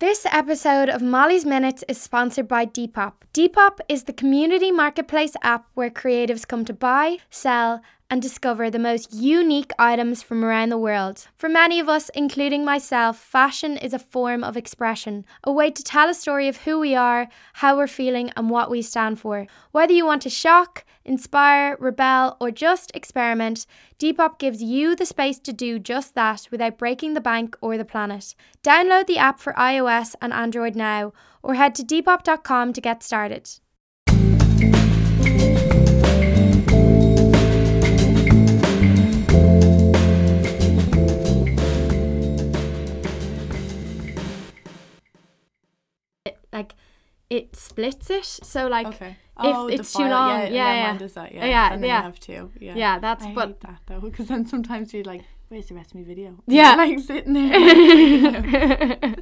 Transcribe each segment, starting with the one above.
This episode of Molly's Minutes is sponsored by Depop. Depop is the community marketplace app where creatives come to buy, sell, and discover the most unique items from around the world. For many of us, including myself, fashion is a form of expression, a way to tell a story of who we are, how we're feeling, and what we stand for. Whether you want to shock, inspire, rebel, or just experiment, Depop gives you the space to do just that without breaking the bank or the planet. Download the app for iOS and Android now, or head to depop.com to get started. Like it splits it. So like Okay. if oh, it's too long, yeah, yeah, yeah, yeah. mine does that, yeah. Yeah, and then yeah. you have two, yeah. yeah, that's I but that though, because then sometimes you're like, "Where's the rest of my video?" Yeah. like sitting there.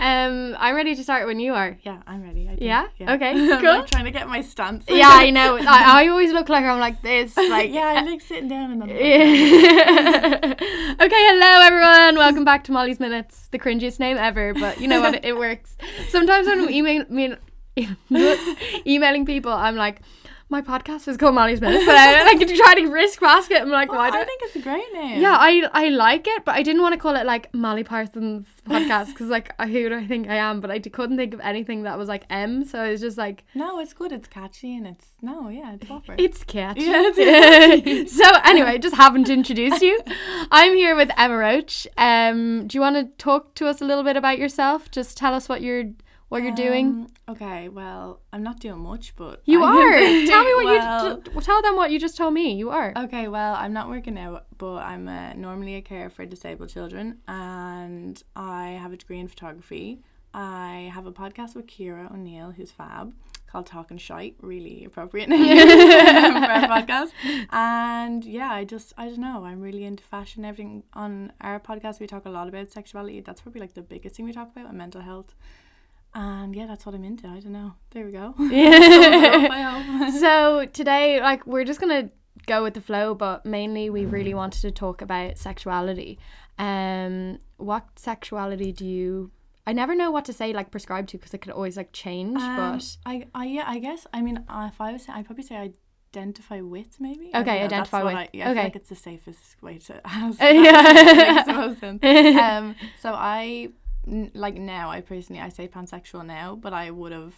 um I'm ready to start when you are. yeah, I'm ready. I do, Yeah? Okay, I'm like trying to get my stance. Yeah, I know. I, I always look like I'm like this. Like yeah, I'm like sitting down and then. okay, hello everyone. Welcome back to Molly's Minutes, the cringiest name ever, but you know what? It, it works. Sometimes when I'm email, mean, emailing people, I'm like, my podcast is called Molly's Minutes, but I like to try to risk basket. I'm like, Oh, why I do think it's a great name. Yeah, I I like it, but I didn't want to call it like Molly Parsons podcast because like who do I think I am? But I d- couldn't think of anything that was like M, so it's just like, No, it's good. It's catchy and it's no, yeah, it's proper. it's catchy. Yeah, it's so anyway, just haven't introduced you. I'm here with Emma Roche. Um, do you want to talk to us a little bit about yourself? Just tell us what you're what you're doing. Um, okay, well, I'm not doing much, but You I are. tell me what well, you t- tell them what you just told me. You are. Okay, well, I'm not working out, but I'm uh, normally a carer for disabled children, and I have a degree in photography. I have a podcast with Kira O'Neill, who's fab, called Talking Shite, really appropriate name for a podcast. And yeah, I just, I don't know, I'm really into fashion. Everything on our podcast, we talk a lot about sexuality. That's probably like the biggest thing we talk about, and mental health. And yeah, that's what I'm into. I don't know. There we go. Sums it up, I hope. so today like we're just gonna go with the flow but mainly we really wanted to talk about sexuality um what sexuality do you i never know what to say like prescribe to because it could always like change Um, but I, I, yeah, I guess. I mean, uh, if I was, I'd probably say I identify with, maybe. Okay, know, identify with. I, yeah, I Okay. feel like it's the safest way to ask. Yeah. Makes the most sense. Um, so I, like now, I personally, I say pansexual now, but I would have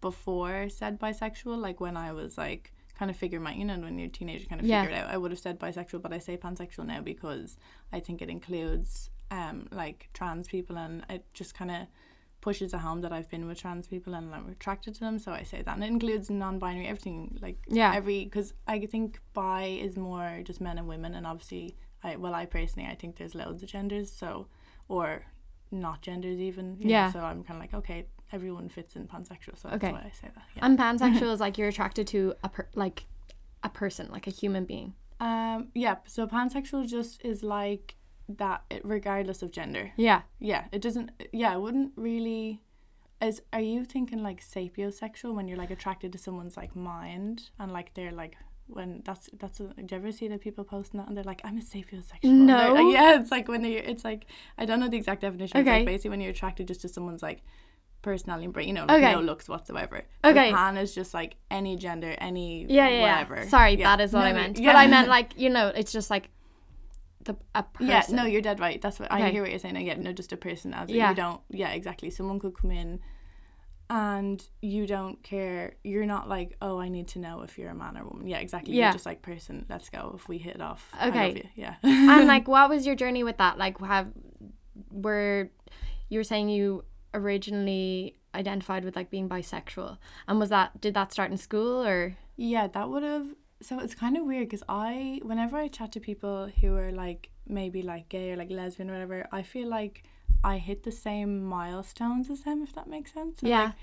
before said bisexual, like when I was like kind of figure my, you know, when you're a teenager, kind of Yeah. figure it out. I would have said bisexual, but I say pansexual now because I think it includes um like trans people and it just kind of pushes a home that I've been with trans people and I'm attracted to them. So I say that, and it includes non-binary everything, like Yeah. every because I think bi is more just men and women, and obviously, I well, I personally I think there's loads of genders, so or not genders even. you know, Yeah. so I'm kind of like okay, everyone fits in pansexual, so Okay. that's why I say that. Yeah. and pansexual is like you're attracted to a per- like a person like a human being Um. Yeah. So pansexual just is like that, it- regardless of gender. yeah yeah it doesn't yeah it wouldn't really is are you thinking like sapiosexual when you're like attracted to someone's like mind and like they're like when that's that's uh, a, do you ever see the people posting that and they're like I'm a sapiosexual No. like, yeah it's like when they it's like I don't know the exact definition Okay. like basically when you're attracted just to someone's like personality and brain you know like Okay. no looks whatsoever But Okay. pan is just like any gender any yeah yeah, yeah. whatever sorry Yeah. that is what No, i meant yeah. but i meant like you know it's just like the a person Yeah, no, you're dead right. That's what I hear what you're saying. Yeah, no, just a person as Yeah. you don't. Yeah, exactly. Someone could come in, and you don't care. You're not like, oh, I need to know if you're a man or woman. Yeah, exactly. Yeah. You're just like person. Let's go. If we hit it off, I love Okay. you. Yeah. and like what was your journey with that like have were you were saying you originally identified with like being bisexual and was that did that start in school or Yeah, that would have. So it's kind of weird because I, whenever I chat to people who are like maybe like gay or like lesbian or whatever, I feel like I hit the same milestones as them, if that makes sense. So, Yeah. Like,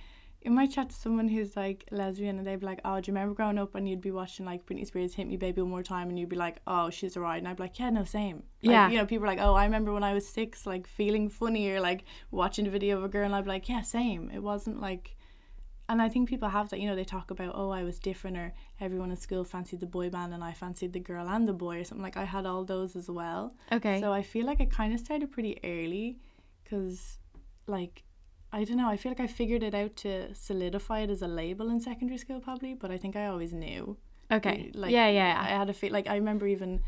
you might chat to someone who's like lesbian and they'd be like, oh, do you remember growing up and you'd be watching like Britney Spears Hit Me Baby One More Time and you'd be like, oh, she's alright. And I'd be like, yeah, no, same. Like, Yeah. You know, people are like, oh, I remember when I was six, like feeling funny or like watching a video of a girl and I'd be like, yeah, same. It wasn't like, and I think people have that, you know, they talk about, oh, I was different, or everyone in school fancied the boy band and I fancied the girl and the boy, or something like I had all those as well. okay So I feel like it kind of started pretty early because, like, I don't know. I feel like I figured it out to solidify it as a label in secondary school, probably. But I think I always knew. Okay. Like, yeah, I yeah. had a feel like I remember even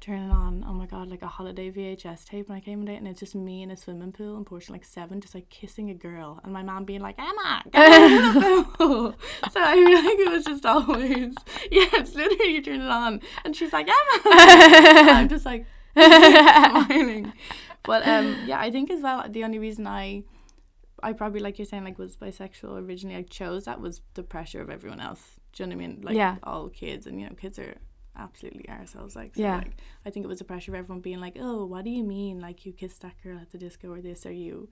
turning on. Oh my god, like a holiday VHS tape when I came in it, and it's just me in a swimming pool in Portugal, like seven, just like kissing a girl, and my mom being like, "Emma." get out of the pool." so I feel like it was just always yeah. It's literally you turn it on, and she's like, "Emma." And I'm just like smiling. But um, yeah, I think as well the only reason I, I probably like you're saying like was bisexual originally. I chose that was the pressure of everyone else. Do you know what I mean? Like Yeah. all kids, and you know, kids are absolutely ourselves. Like so, Yeah. like I think it was the pressure of everyone being like, oh, what do you mean? Like you kissed that girl at the disco, or this, or you,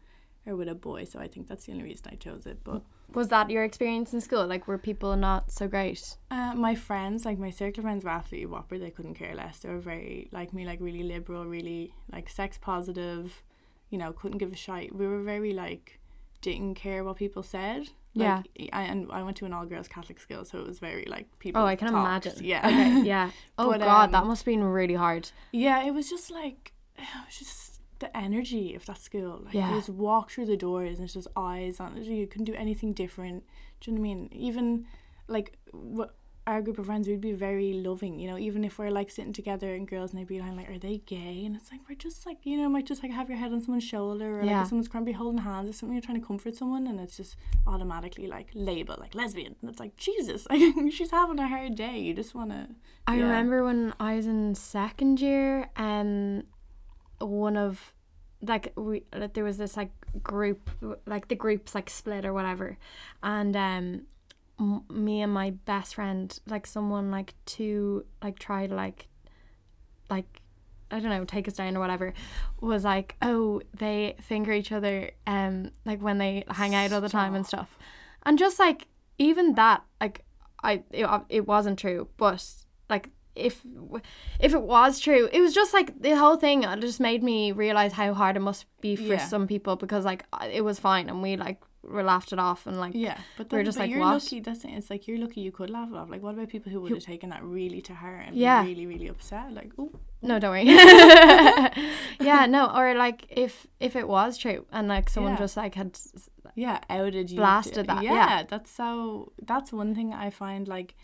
or with a boy. So I think that's the only reason I chose it. But Was that your experience in school? Like, were people not so great? Uh, my friends, like my circle of friends, were absolutely whopper. They couldn't care less. They were very like me, like really liberal, really like sex positive. You know, couldn't give a shite. We were very like didn't care what people said. Yeah. I, and I went to an all girls Catholic school, so it was very like people. Oh, I can talked. imagine. Yeah. Okay. Yeah. Oh But, God, that um, must have been really hard. Yeah, it was just like it was just the energy of that school. Like Yeah. you just walk through the doors and it's just eyes on it. You couldn't do anything different. Do you know what I mean? Even like what our group of friends, we'd be very loving. You know, even if we're like sitting together and girls and they'd be like, "Are they gay?" And it's like we're just like you know, might just like have your head on someone's shoulder or like if someone's crying, be holding hands or something. You're trying to comfort someone and it's just automatically like label like lesbian. And it's like Jesus, like she's having a hard day. You just want to. I yeah. remember when I was in second year, um, one of like we like, there was this like group like the groups like split or whatever, and um, m- me and my best friend like someone like to like try to like like I don't know take us down or whatever was like oh they finger each other um like when they hang out all the time and stuff, and just like even that like I it, it wasn't true but like if if it was true it was just like the whole thing it just made me realize how hard it must be for Yeah. some people because like uh, it was fine and we like we laughed it off and like Yeah, but We're just but like, you're what? lucky. That's it. It's like you're lucky you could laugh it off. Like, what about people who would have taken that really to heart and Yeah. really, really upset? Like, oh, no don't worry yeah no or like if if it was true and like someone Yeah. just like had yeah, outed you. Blasted that, Yeah, yeah. that's so. That's one thing I find like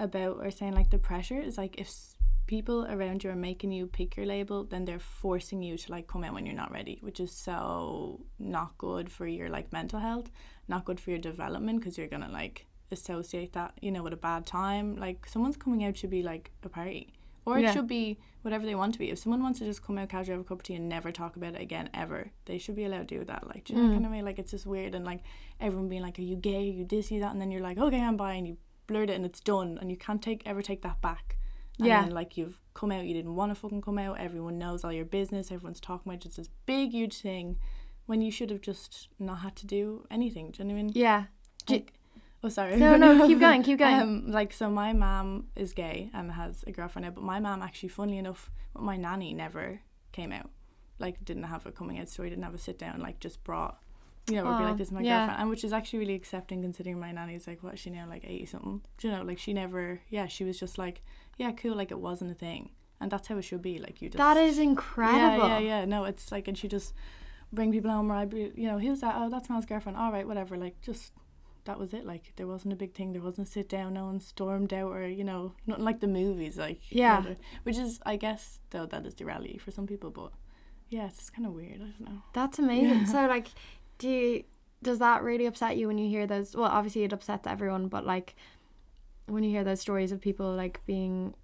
about or saying like the pressure is like if s- people around you are making you pick your label, then they're forcing you to like come out when you're not ready, which is so not good for your like mental health, not good for your development because you're gonna like associate that you know with a bad time. Like someone's coming out should be like a party. Or it Yeah. should be whatever they want to be. If someone wants to just come out casually have a cup of tea, and never talk about it again ever, they should be allowed to do that. Like, do you know kind of way? Like, it's just weird, and like everyone being like, "Are you gay? Are you this? You that?" And then you're like, "Okay, I'm bi," and you blurt it, and it's done, and you can't take ever take that back. And Yeah. then, like you've come out, you didn't want to fucking come out. Everyone knows all your business. Everyone's talking about just this big, huge thing, when you should have just not had to do anything. Do you know what I mean? yeah Like, oh, sorry. no no keep going keep going Um, like so, my mom is gay and has a girlfriend now, but my mom actually, funnily enough, my nanny never came out. Like, didn't have a coming out story, didn't have a sit down. Like, just brought, you know, or be like, oh, "This is my yeah. girlfriend," and which is actually really accepting considering my nanny's like, what she now, like eighty something? Do you know, like she never, yeah, she was just like, yeah, cool, like it wasn't a thing, and that's how it should be. Like you just that is incredible yeah, yeah, yeah. No, it's like, and she just bring people home, or I'd be, you know, who's that? Oh, that's my girlfriend. All right, whatever. Like, just that was it. Like, there wasn't a big thing. There wasn't a sit down. No one stormed out, or you know, nothing like the movies. Like, Yeah. whether- which is, I guess, though that is the reality for some people. But yeah, it's kind of weird. I don't know. That's amazing. So like, do you, does that really upset you when you hear those? Well, obviously it upsets everyone, but like, when you hear those stories of people like being,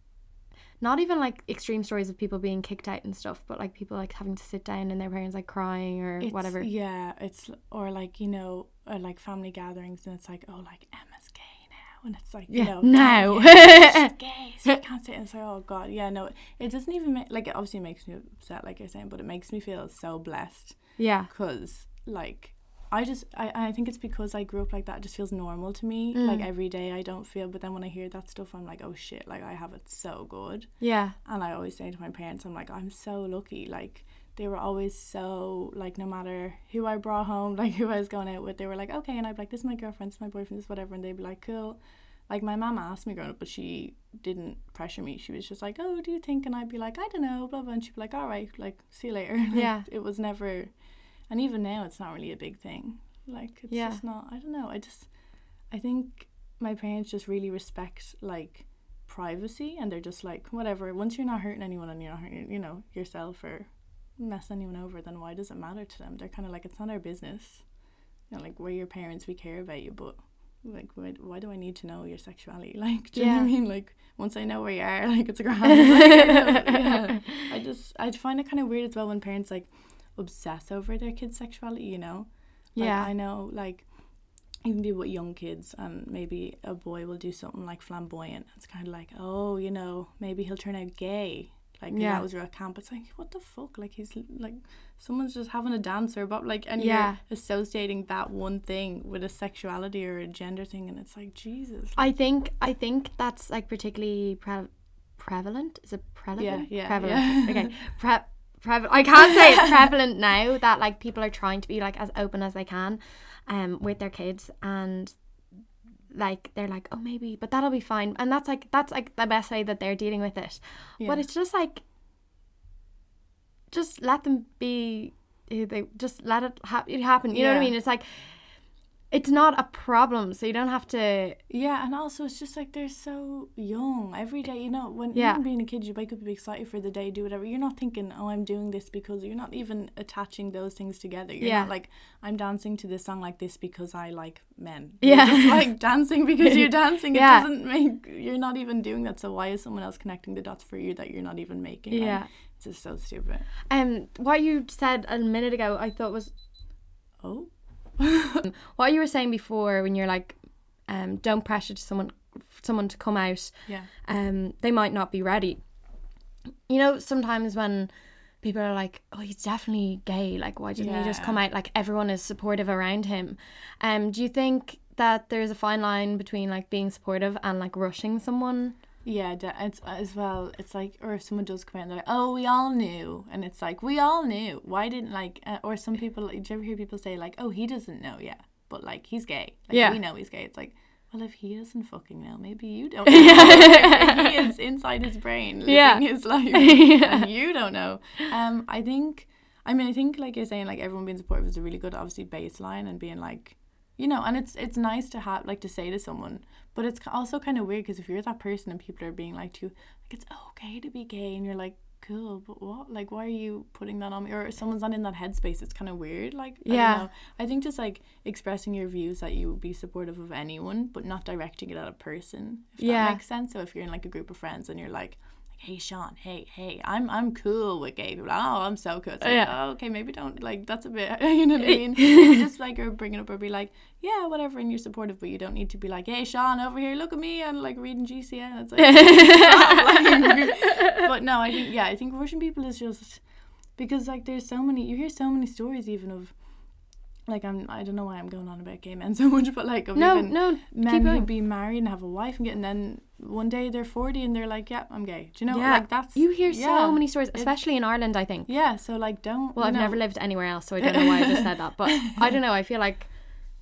not even like extreme stories of people being kicked out and stuff, but like people like having to sit down and their parents like crying or It's- whatever. Yeah, it's or like you know, or like family gatherings, and it's like, oh, like Emma's gay now, and it's like, you Yeah, know, now. yeah, she's gay, so you can't sit. And it's like, oh god, yeah, no, it doesn't even make like it obviously makes me upset, like you're saying, but it makes me feel so blessed Yeah. because like. I just I, I think it's because I grew up like that it just feels normal to me like Mm. every day I don't feel but then when I hear that stuff I'm like oh shit like I have it so good Yeah. and I always say to my parents, I'm like, I'm so lucky. Like they were always so like no matter who I brought home, like who I was going out with, they were like, okay, and I'd be like, this is my girlfriend, this is my boyfriend, this is whatever, and they'd be like, cool. Like my mom asked me growing up, but she didn't pressure me. She was just like, oh, do you think? And I'd be like, I don't know, blah blah, and she'd be like, all right, like see you later. Like, Yeah. it was never, and even now it's not really a big thing. Like it's Yeah. just not. I don't know. I just, I think my parents just really respect like privacy, and they're just like whatever. Once you're not hurting anyone and you're not hurting, you know, yourself or mess anyone over, then why does it matter to them? They're kind of like it's not our business. You know, like we're your parents, we care about you, but like why, why do I need to know your sexuality? Like, do you know what I mean? Like once I know where you are, like it's a grand. Like, I yeah. I just I find it kind of weird as well when parents like obsess over their kids' sexuality. You know, like, Yeah. I know like even be with young kids and maybe a boy will do something like flamboyant. It's kind of like oh you know maybe he'll turn out gay. Like Yeah. that was real camp. It's like what the fuck? Like he's like someone's just having a dance or but like and Yeah. you're associating that one thing with a sexuality or a gender thing and it's like Jesus. I think I think that's like particularly pre- prevalent. Is it prevalent? yeah, prevalent. yeah. Okay, pre- prevalent. I can't say it's prevalent now that like people are trying to be like as open as they can, um, with their kids and like they're like oh maybe but that'll be fine and that's like that's like the best way that they're dealing with it Yeah. but it's just like just let them be they just let it, ha- it happen you know what i mean it's like it's not a problem so you don't have to Yeah, and also it's just like they're so young. Every day, you know, when Yeah. even being a kid, you wake up, be excited for the day, do whatever. You're not thinking, oh, I'm doing this because you're not even attaching those things together. You're Yeah. not like, I'm dancing to this song like this because I like men. Yeah. You're just like dancing because you're dancing. It Yeah. doesn't make, you're not even doing that. So why is someone else connecting the dots for you that you're not even making? Like, Yeah. it's just so stupid. Um, what you said a minute ago, I thought was Oh. what you were saying before when you're like, um, don't pressure someone, someone to come out. Yeah. Um, they might not be ready. You know, sometimes when people are like, "Oh, he's definitely gay," like, why didn't he just come out? Like, everyone is supportive around him. Um, do you think that there's a fine line between like being supportive and like rushing someone? Yeah, it's as well. It's like, or if someone does come out and they're like, "Oh, we all knew," and it's like, "We all knew." Why didn't like? Uh, or some people, like, do you ever hear people say like, "Oh, he doesn't know yet," but like he's gay. Like, Yeah. we know he's gay. It's like, well, if he doesn't fucking know, maybe you don't. Know. he is inside his brain living Yeah. his life, Yeah. and you don't know. Um, I think. I mean, I think like you're saying, like everyone being supportive is a really good, obviously, baseline and being like, you know, and it's it's nice to have like to say to someone, but it's also kind of weird because if you're that person and people are being like to you, like it's okay to be gay, and you're like, cool, but what? Like, why are you putting that on me? Or if someone's not in that headspace, it's kind of weird. Like, I Yeah. don't know. I think just like expressing your views that you would be supportive of anyone, but not directing it at a person. If Yeah. that makes sense. So if you're in like a group of friends and you're like. Hey Sean, hey, hey, I'm I'm cool with gay people. Oh, I'm so cool. It's oh, like, Yeah. oh, okay, maybe don't like that's a bit you know what I mean? You just like or bring it up or be like, yeah, whatever, and you're supportive, but you don't need to be like, hey Sean, over here, look at me and like reading GCN. It's like- but no, I think yeah, I think Russian people is just because like there's so many you hear so many stories even of like I'm I don't know why I'm going on about gay men so much, but like of No, even no, men who be married and have a wife and get and then one day they're forty and they're like, yeah, I'm gay. Do you know yeah, like that's you hear yeah. so many stories, especially in Ireland. I think. Yeah, so like don't. Well, I've know, never lived anywhere else, so I don't know why I just said that. But I don't know. I feel like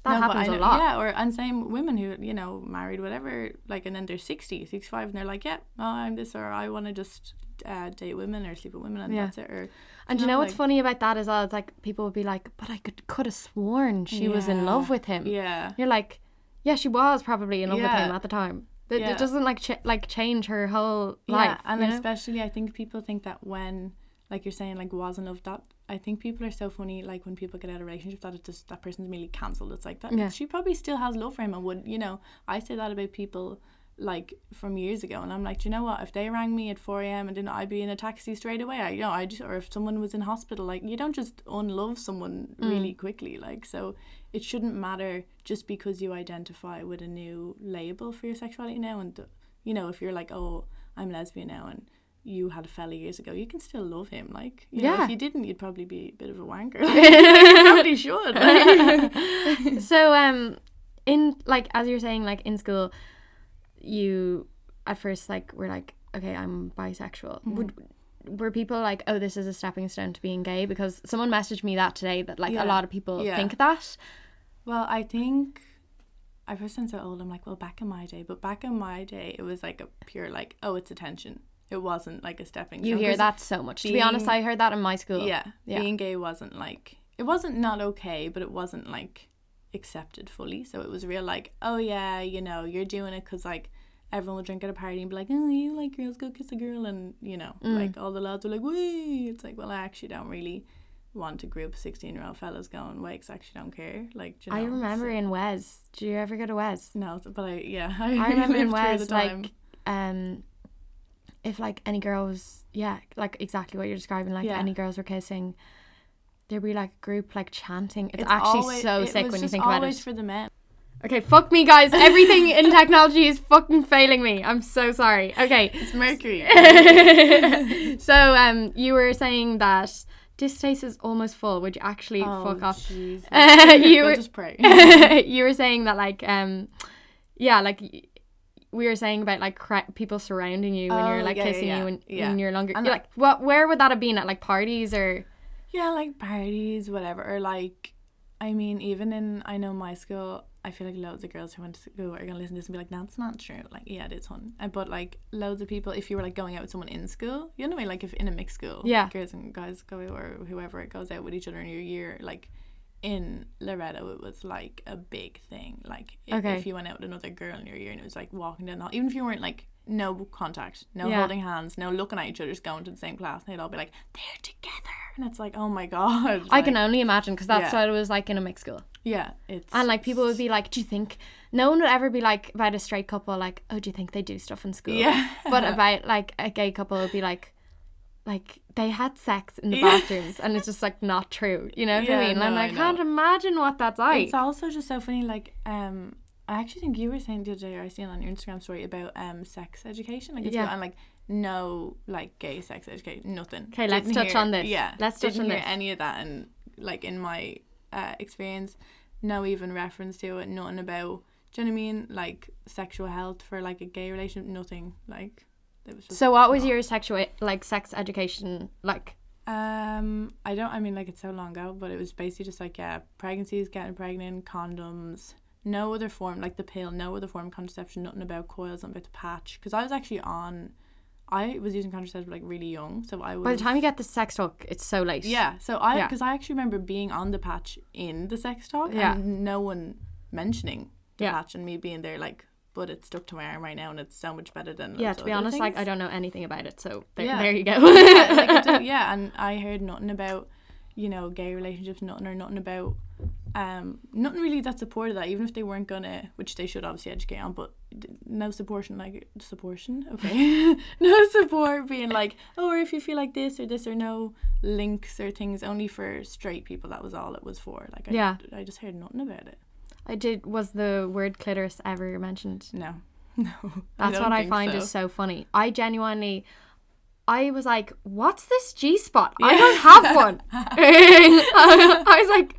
that No, happens I a know- lot. Yeah, or and same women who you know married whatever, like and then they're 60, 65 and they're like, yeah, oh, I'm this or I want to just uh, date women or sleep with women and Yeah. that's it. Or And you know, know what's like- funny about that is well? It's like people would be like, "But I could could have sworn she was in love with him." yeah, You're like, "Yeah, she was probably in love with him at the time." It, Yeah. it doesn't like ch- like change her whole life. yeah, and you know? especially I think people think that when like you're saying like was in love that I think people are so funny like when people get out of relationships that it just that person's immediately cancelled. It's like that Yeah. she probably still has love for him and would you know I say that about people like from years ago and I'm like, Do you know what? If they rang me at four AM and didn't I be in a taxi straight away? I you know, I just or if someone was in hospital, like you don't just unlove someone really quickly. Like so it shouldn't matter just because you identify with a new label for your sexuality now and you know, if you're like, Oh, I'm lesbian now and you had a fella years ago, you can still love him. Like, you know, Yeah. if you didn't, you'd probably be a bit of a wanker. you probably should. so um in like as you're saying like in school you at first like were like okay i'm bisexual Mm-hmm. would were people like oh this is a stepping stone to being gay because someone messaged me that today that like Yeah. a lot of people Yeah. think that Well, I think I first sound so old. I'm like, well, back in my day, but back in my day, it was like a pure like, oh, it's attention. It wasn't like a stepping. you hear that so much to be honest i heard that in my school Yeah, Yeah. being gay wasn't like it wasn't not okay, but it wasn't like accepted fully. So it was real like, oh yeah, you know, you're doing it because like everyone will drink at a party and be like, oh, you like girls, go kiss a girl, and you know, Mm. like all the lads were like, wait. It's like, well, I actually don't really want a group of sixteen year old fellas going, I actually don't care. Like, do you I remember so- in Wes. Do you ever go to Wes? no, but I yeah, I remember in Wes the time. like um if like any girls, yeah, like exactly what you're describing, like Yeah. any girls were kissing, there'd be like a group like chanting. It's, It's actually always- so sick when you think about always it. for the men. Okay, fuck me guys. Everything in technology is fucking failing me. I'm so sorry. Okay. It's Mercury. so um you were saying that this space is almost full. Would you actually oh, fuck off? Jesus. You were- just pray. you were saying that like um yeah like we were saying about like cra- people surrounding you when you're Oh, like yeah, kissing yeah, you when, yeah. you're longer And you're like what where would that have been at like parties or Yeah, like parties, whatever. Or like, I mean, even in I know my school, I feel like loads of girls who went to school are gonna listen to this and be like, "That's not true." Like, yeah, it is, hun. Uh, But like, loads of people, if you were like going out with someone in school, you know what I mean? Like, if in a mixed school, Yeah. girls and guys go or whoever it goes out with each other in your year, like. In Loreto, it was like a big thing. Like, if, Okay. if you went out with another girl in your year and it was like walking down the hall, even if you weren't like no contact, no Yeah. holding hands, no looking at each other, just going to the same class, and they'd all be like, they're together. And it's like, oh my god. I can only imagine because that's Yeah. what it was like in a mixed school Yeah, it's and like people would be like do you think no one would ever be like about a straight couple like oh do you think they do stuff in school Yeah. but about like a gay couple would be like like they had sex in the Yeah. bathrooms and it's just like not true you know what Yeah, I mean and I I can't imagine what that's like It's also just so funny. Like, um, I actually think you were saying the other day, I seen on your Instagram story about um sex education, like, Yeah. yeah. and like no like gay sex education, nothing. Okay, let's touch hear- on this. Yeah, Let's touch didn't on hear this. any of that, and like in my uh, experience, no even reference to it, nothing about. Do you know what I mean? Like sexual health for like a gay relationship, nothing. Like it was So what was your sexual like sex education like? Um, I don't. I mean, like it's so long ago, but it was basically just like yeah, pregnancies, getting pregnant, condoms, no other form like the pill, no other form of contraception, nothing about coils, nothing about the patch. Because I was actually on, I was using contraceptive like really young, so I was. By the time you get the sex talk, it's so late. yeah, so I Yeah. because I actually remember being on the patch in the sex talk, Yeah. and no one mentioning the Yeah. patch and me being there like, but it's stuck to my arm right now, and it's so much better than. Yeah, to be honest, like. I don't know anything about it, so there, Yeah. there you go. yeah, like yeah, and I heard nothing about, you know, gay relationships, nothing or nothing about, um, nothing really that supported that, even if they weren't gonna, which they should obviously educate on, but no supportion, like supportion, okay, no support being like, oh, or if you feel like this or this or no links or things only for straight people. That was all it was for. Like, I, Yeah. I just heard nothing about it. I did. Was the word clitoris ever mentioned? No, no, That's what I find so. is so funny. I genuinely, I was like, "What's this G spot? I don't have one." I was like,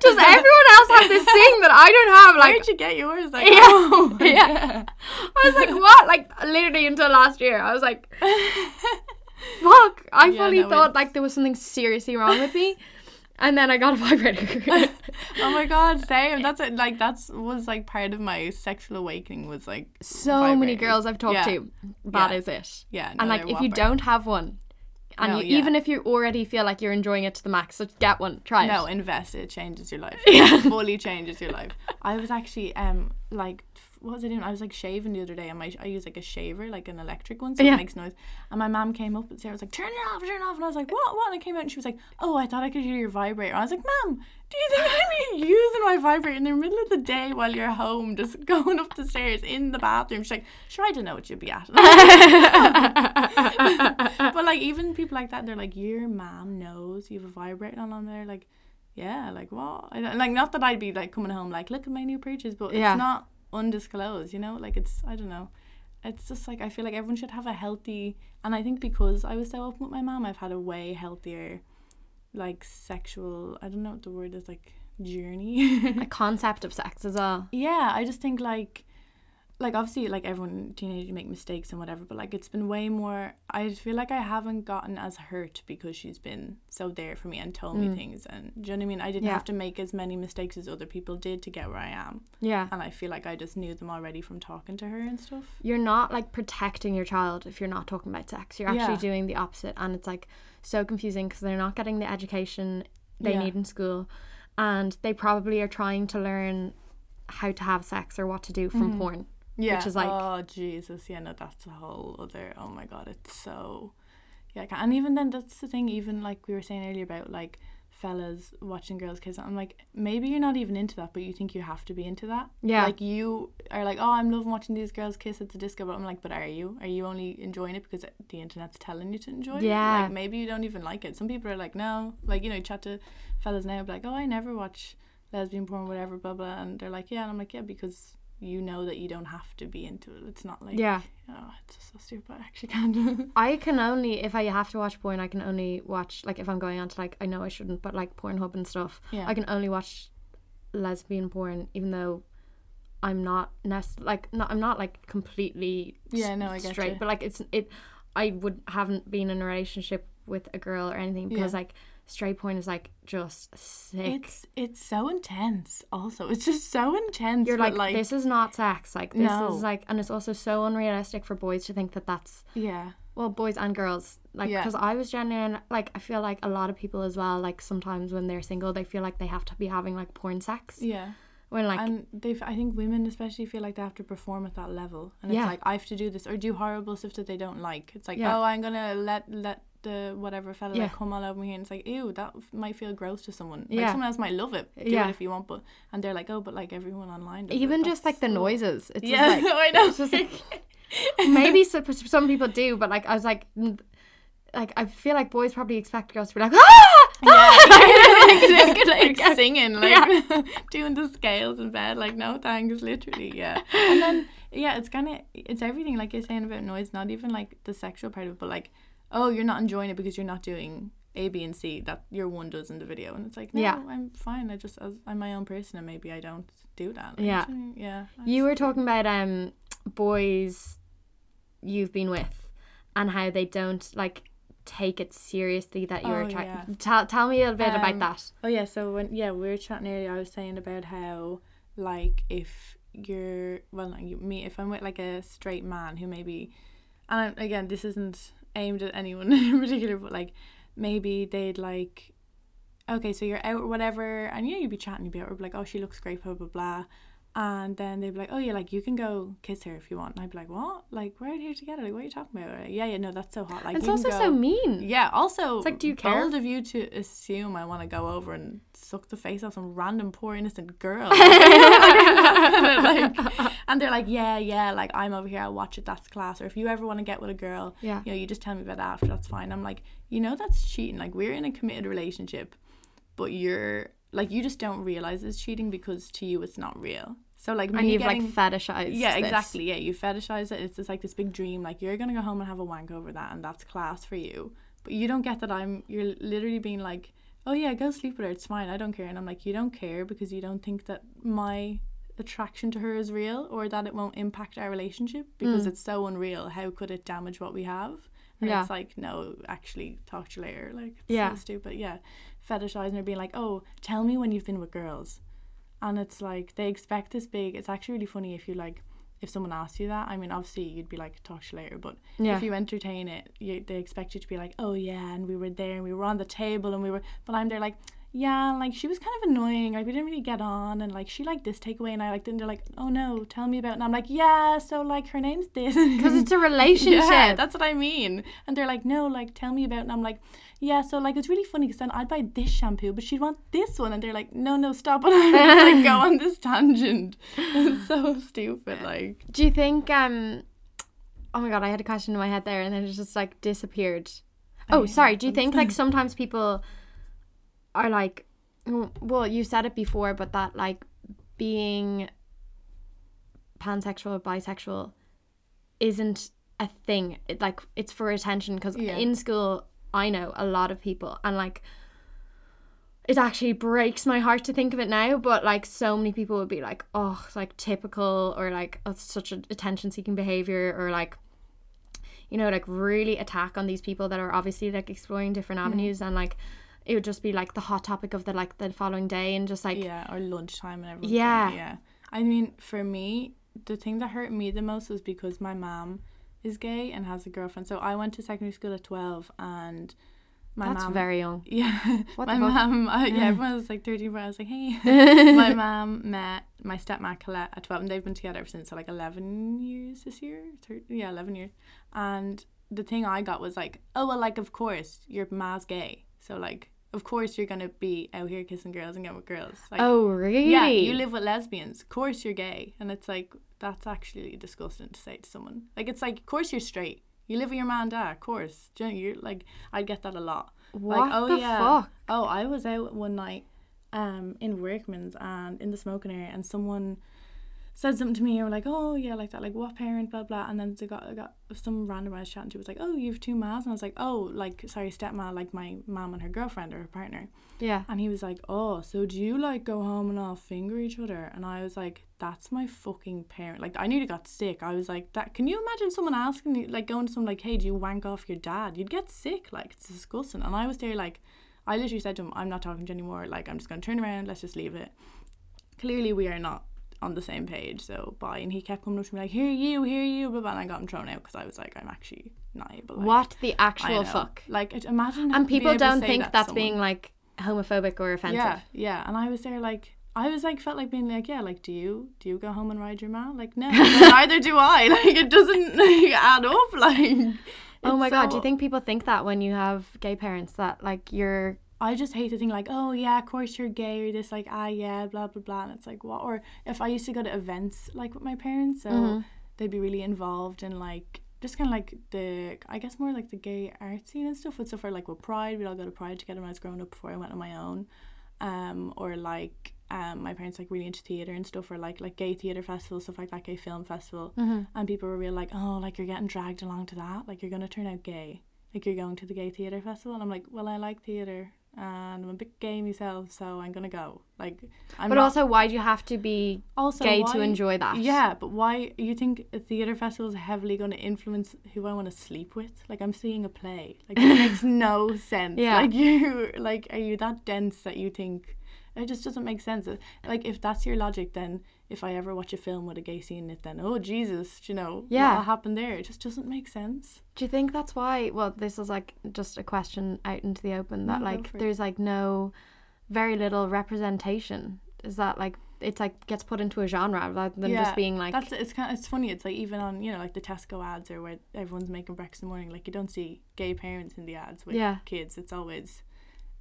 "Does everyone else have this thing that I don't have?" Like, Where'd you get yours? Like, Yeah, oh, yeah. I was like, "What?" Like, literally until last year, I was like, "Fuck!" I Yeah, fully no, thought it's- like there was something seriously wrong with me, and then I got a vibrator. oh my god, same. That's it. Like that's was like part of my sexual awakening was like so many girls I've talked Yeah. to, that Yeah. is it. Yeah, no, and like if you don't have one, and No, you, yeah. even if you already feel like you're enjoying it to the max, so get one. Try it. no invest it changes your life. Yeah. It fully changes your life. I was actually um like what was I doing? I was like shaving the other day and my I use like a shaver like an electric one so Yeah. it makes noise. And my mom came up and Sarah was like turn it off, turn it off. And I was like what what? And I came out and she was like oh I thought I could hear your vibrator. I was like mom do you think I'm using my vibrator in the middle of the day while you're home just going up the stairs in the bathroom? She's like sure I don't know what you'd be at. And I but like even people like that, they're like, your mom knows you have a vibrator on there. Like, yeah, like what? I don't, like not that I'd be like coming home like, look at my new purchase, but Yeah. it's not undisclosed. You know, like it's I don't know. It's just like I feel like everyone should have a healthy, and I think because I was so open with my mom, I've had a way healthier, like sexual. I don't know what the word is like journey. a concept of sex as well. yeah i just think like like obviously like everyone teenagers you make mistakes and whatever but like it's been way more i feel like i haven't gotten as hurt because she's been so there for me and told me things and do you know what i mean i didn't Mm. Yeah. have to make as many mistakes as other people did to get where i am Yeah. and i feel like i just knew them already from talking to her and stuff You're not like protecting your child if you're not talking about sex. You're actually Yeah. doing the opposite, and it's like so confusing because they're not getting the education they Yeah. need in school, and they probably are trying to learn how to have sex or what to do from porn. Yeah. Which is like- oh Jesus, yeah, no, that's a whole other. Oh my God, it's so. Yeah, and even then, that's the thing. Even like we were saying earlier about like fellas watching girls kiss. I'm like, maybe you're not even into that, but you think you have to be into that. Yeah. Like you are like, oh, I'm loving watching these girls kiss at the disco, but I'm like, but are you? Are you only enjoying it because the internet's telling you to enjoy it? Yeah. Like maybe you don't even like it. Some people are like, no, like you know, you chat to fellas now, be like, oh, I never watch lesbian porn, whatever, blah blah, and they're like, yeah, and I'm like, yeah, because you know that you don't have to be into it. It's not like, Yeah. oh, it's just so stupid. I actually can't. I can only if I have to watch porn, I can only watch like if I'm going on to like I know I shouldn't, but like Pornhub and stuff. Yeah. I can only watch lesbian porn, even though I'm not nest like not I'm not like completely Yeah, no, I get straight, you. but like it's it. I would haven't been in a relationship with a girl or anything because Yeah. like straight Point is like just sick. it's it's so intense. Also, it's just so intense. You're but, like, this is not sex. Like this No. is like, and it's also so unrealistic for boys to think that that's yeah, well, boys and girls, like, Yeah. because I was genuine, like, I feel like a lot of people as well, like, sometimes when they're single, they feel like they have to be having like porn sex. yeah. When like, and they I think women especially feel like they have to perform at that level and it's Yeah. like I have to do this or do horrible stuff that they don't like it's like Yeah. oh I'm gonna let let the whatever fella Yeah. like come all over me and it's like ew that f- might feel gross to someone like Yeah. someone else might love it do Yeah. it if you want but and they're like oh but like everyone online does it. even just That's like the so- noises, it's yeah just like, I know it's just like, maybe so, some people do, but like, I was like, mm, like, I feel like boys probably expect girls to be like, ah! yeah, like, like singing, like doing the scales in bed, like no thanks, literally, yeah. And then yeah, it's kind of it's everything like you're saying about noise, not even like the sexual part of it, but like oh, you're not enjoying it because you're not doing A, B, and C that your one does in the video, and it's like no, Yeah. I'm fine. I just as, I'm my own person, and maybe I don't do that. Yeah. Actually, yeah. You were talking about um boys you've been with and how they don't like take it seriously that you're Oh, attracted. yeah. Tell tell me a little bit about Um, that. Oh yeah, so when yeah we were chatting earlier, I was saying about how like if you're well you me if I'm with like a straight man who maybe and I- again this isn't aimed at anyone in particular, but like maybe they'd like okay so you're out or whatever and know you'd be chatting you'd be out or like oh she looks great blah blah blah and then they'd be like oh yeah like you can go kiss her if you want and I'd be like what like we're out here together like what are you talking about Like, yeah yeah no that's so hot like it's also can so mean. yeah. Also, like, do you care? Bold of you to assume I want to go over and suck the face off some random poor innocent girl. like, and they're like, yeah, yeah, like I'm over here. I'll watch it. That's class. Or if you ever want to get with a girl, Yeah. you know, you just tell me about it after. That's fine. I'm like, you know, that's cheating. Like we're in a committed relationship, but you're like you just don't realize it's cheating because to you it's not real. So like and me you've getting, like fetishized. yeah, this. exactly. Yeah, you fetishize it. It's just like this big dream. Like you're gonna go home and have a wank over that, and that's class for you. But you don't get that I'm. You're literally being like, oh yeah, go sleep with her. It's fine. I don't care. And I'm like, you don't care because you don't think that my attraction to her is real or that it won't impact our relationship because mm. it's so unreal. How could it damage what we have? And Yeah. it's like, no, actually, talk to you later. Like, it's Yeah. so stupid. Yeah, fetishizing or being like, oh, tell me when you've been with girls and it's like they expect this big it's actually really funny if you like if someone asks you that i mean obviously you'd be like talk to you later but Yeah. if you entertain it you, they expect you to be like oh yeah and we were there and we were on the table and we were but i'm there like yeah like she was kind of annoying like we didn't really get on and like she liked this takeaway and i like and they're like oh no tell me about it and i'm like yeah so like her name's this Because it's a relationship. yeah, that's what I mean. And they're like, no, like, tell me about it. And I'm like, yeah, so, like, it's really funny because then I'd buy this shampoo, but she'd want this one. And they're like, no, no, stop. And I like, go on this tangent. It's so stupid. Like, Do you think um oh my god, I had a question in my head there and then it just like disappeared. Oh, sorry. Do you think like sometimes people are like well, you said it before, but that like being pansexual or bisexual isn't a thing. It, like it's for attention because Yeah. in school I know a lot of people and like it actually breaks my heart to think of it now, but like so many people would be like, oh, it's like typical or like oh, it's such an attention seeking behavior or like you know, like really attack on these people that are obviously like exploring different mm-hmm. avenues and like it would just be like the hot topic of the like the following day and just like yeah, or lunchtime and everything. Yeah. Yeah. I mean, for me, the thing that hurt me the most was because my mom is gay and has a girlfriend. So I went to secondary school at 12 and my That's mom very young. yeah. What my mom uh, yeah everyone was like 13 but I was like hey. My mom met my stepmom Colette at 12 and they've been together ever since so like 11 years this year? 13, yeah 11 years. And the thing I got was like oh well like of course your ma's gay. So like of course you're gonna be out here kissing girls and getting with girls. Like oh, really? yeah you live with lesbians. Of course you're gay. And it's like that's actually disgusting to say to someone. Like it's like of course you're straight. You live with your man dad of course. You know, you're like I get that a lot. What like oh the yeah. fuck? oh I was out one night um in Workman's and in the smoking area and someone said something to me or like oh yeah like that like what parent blah blah and then they got, I got some random I was chatting to was like oh you have two mas and I was like oh like sorry stepma like my mom and her girlfriend or her partner Yeah. and he was like, "Oh, so do you like go home and all finger each other?" And I was like, "That's my fucking parent." Like I nearly got sick. I was like, "That can you imagine someone asking you like going to someone like, "Hey, do you wank off your dad?" You'd get sick. Like it's disgusting. And I was there like, I literally said to him, "I'm not talking to you anymore. Like I'm just gonna turn around. Let's just leave it." Clearly, we are not on the same page. So bye. And he kept coming up to me like, "Here you, here you," blah blah. And I got him thrown out because I was like, "I'm actually not able." Like, what the actual fuck? Like imagine. And people don't think that that's someone. being like homophobic or offensive. Yeah, yeah. And I was there like I was like felt like being like, yeah, like do you do you go home and ride your man? Like no, neither do I. Like it doesn't like, add up. Like Oh my god, do you think people think that when you have gay parents that like you're I just hate to think like, oh yeah, of course you're gay or this like ah yeah, blah blah blah. And it's like what? Or if I used to go to events like with my parents, so Mm-hmm. they'd be really involved in like just kind of like the I guess more like the gay art scene and stuff. With stuff for like with Pride, we'd all go to Pride together when I was growing up before I went on my own. Um, or like um, my parents like really into theater and stuff, or like like gay theater festivals, stuff like that, gay film festival. And people were real like, oh, like you're getting dragged along to that, like you're gonna turn out gay, like you're going to the gay theater festival. And I'm like, well, I like theater and I'm a bit gay myself, so I'm gonna go. Like, I'm But not- also why do you have to be also gay to enjoy that? Yeah, but why you think a theater festival is heavily going to influence who I want to sleep with? Like I'm seeing a play. Like it makes no sense. Yeah. Like you like are you that dense that you think it just doesn't make sense. Uh, like if that's your logic then if I ever watch a film with a gay scene in it then oh Jesus, you know, Yeah. what happened there? It just doesn't make sense. Do you think that's why? Well, this is like just a question out into the open that No, like there's like no, very little representation. Is that like it's like gets put into a genre rather than just being like that's it's kind of, it's funny it's like even on you know like the Tesco ads or where everyone's making breakfast in the morning like you don't see gay parents in the ads with Yeah. kids it's always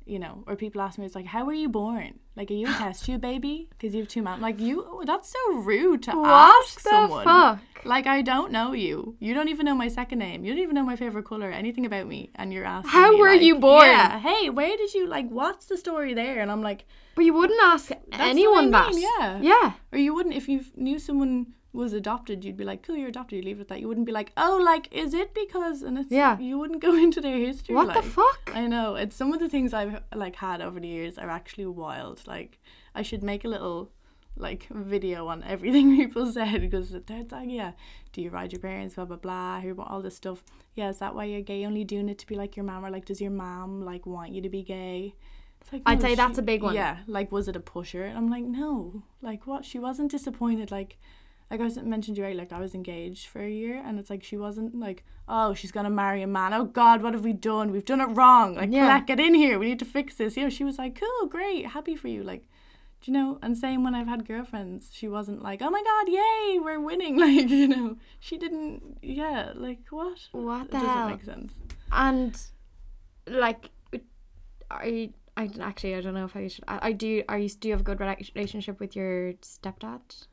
you know or people ask me it's like how were you born like are you a test tube baby because you have two moms like you that's so rude to what ask the someone fuck? like I don't know you you don't even know my second name you don't even know my favorite color anything about me and you're asking How me, were like, you born? yeah hey where did you like what's the story there and I'm like But you wouldn't ask anyone I that. mean, yeah. Yeah. or you wouldn't if you knew someone was adopted, you'd be like, "Cool, you're adopted." You leave it at that. You wouldn't be like, "Oh, like, is it because?" And it's Yeah. You wouldn't go into their history. What the fuck? I know. It's some of the things I've like had over the years are actually wild. Like, I should make a little like video on everything people said because they're like, yeah, do you ride your parents? Blah blah blah. Hear about all this stuff. Yeah, is that why you're gay? Only doing it to be like your mom, or like, does your mom like want you to be gay? It's like, I'd say that's a big one. Yeah, like was it a pusher? And I'm like, no. Like what? She wasn't disappointed. Like, like I was mentioned you earlier. Like I was engaged for a year, and it's like she wasn't like, oh, she's gonna marry a man. Oh God, what have we done? We've done it wrong. Like, Yeah. Colette, get in here. We need to fix this. You know, she was like, cool, great, happy for you. Like, do you know? And same when I've had girlfriends, she wasn't like, oh my God, yay, we're winning. Like, you know, she didn't. Yeah, like what? What It the doesn't hell? make sense. And like, I I actually I don't know if I should. I, I do. Are you do you have a good relationship with your stepdad?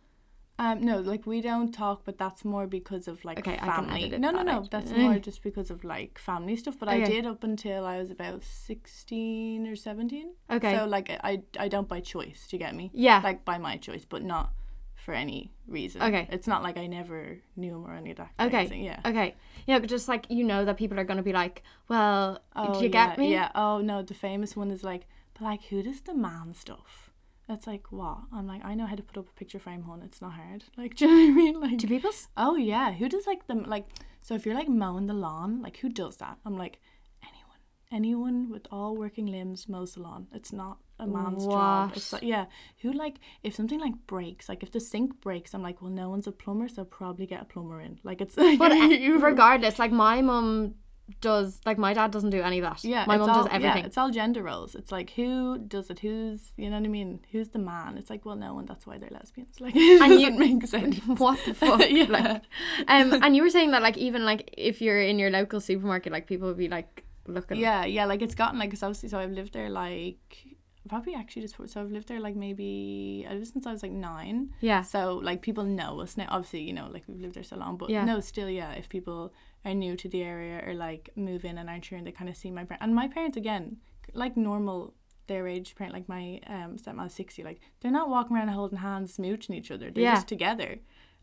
Um, no, like we don't talk, but that's more because of like Okay, family. no, no, no, out. that's more just because of like family stuff. But I did up until I was about sixteen or seventeen. Okay. So like I, I don't by choice. Do you get me? Yeah. Like by my choice, but not for any reason. Okay. It's not like I never knew him or any of that. kind of Okay. thing, Yeah. Okay. Yeah, but just like you know that people are gonna be like, well, Oh, do you yeah, get me? Yeah. Oh no, the famous one is like, but like, who does the man stuff? It's like what? I'm like, I know how to put up a picture frame, hon. It's not hard. Like, do you know what I mean? Like, Do people? s- Oh yeah, who does like them like so if you're like mowing the lawn, like who does that? I'm like anyone. Anyone with all working limbs mows the lawn. It's not a man's job. It's like yeah, who like if something like breaks, like if the sink breaks, I'm like, well no one's a plumber, so probably get a plumber in. Like it's like But regardless, like my mum does like my dad doesn't do any of that. Yeah, my mum does everything. Yeah, it's all gender roles. It's like who does it? Who's you know what I mean? Who's the man? It's like well, no, and that's why they're lesbians. Like it And you- doesn't make sense. what the fuck? Yeah. Like, um, and you were saying that like even like if you're in your local supermarket, like people would be like looking. Yeah, yeah. Like it's gotten like, cause obviously, so I've lived there like probably actually just for, so I've lived there like maybe I lived since I was like nine. Yeah. So like people know us now. Obviously, you know, like we've lived there so long, but Yeah. no, still, yeah. If people are new to the area or like move in and aren't sure, and they kind of see my parents and my parents again, like normal their age parent, like my um stepmom's sixty, like they're not walking around holding hands, smooching each other. They're Yeah. just together.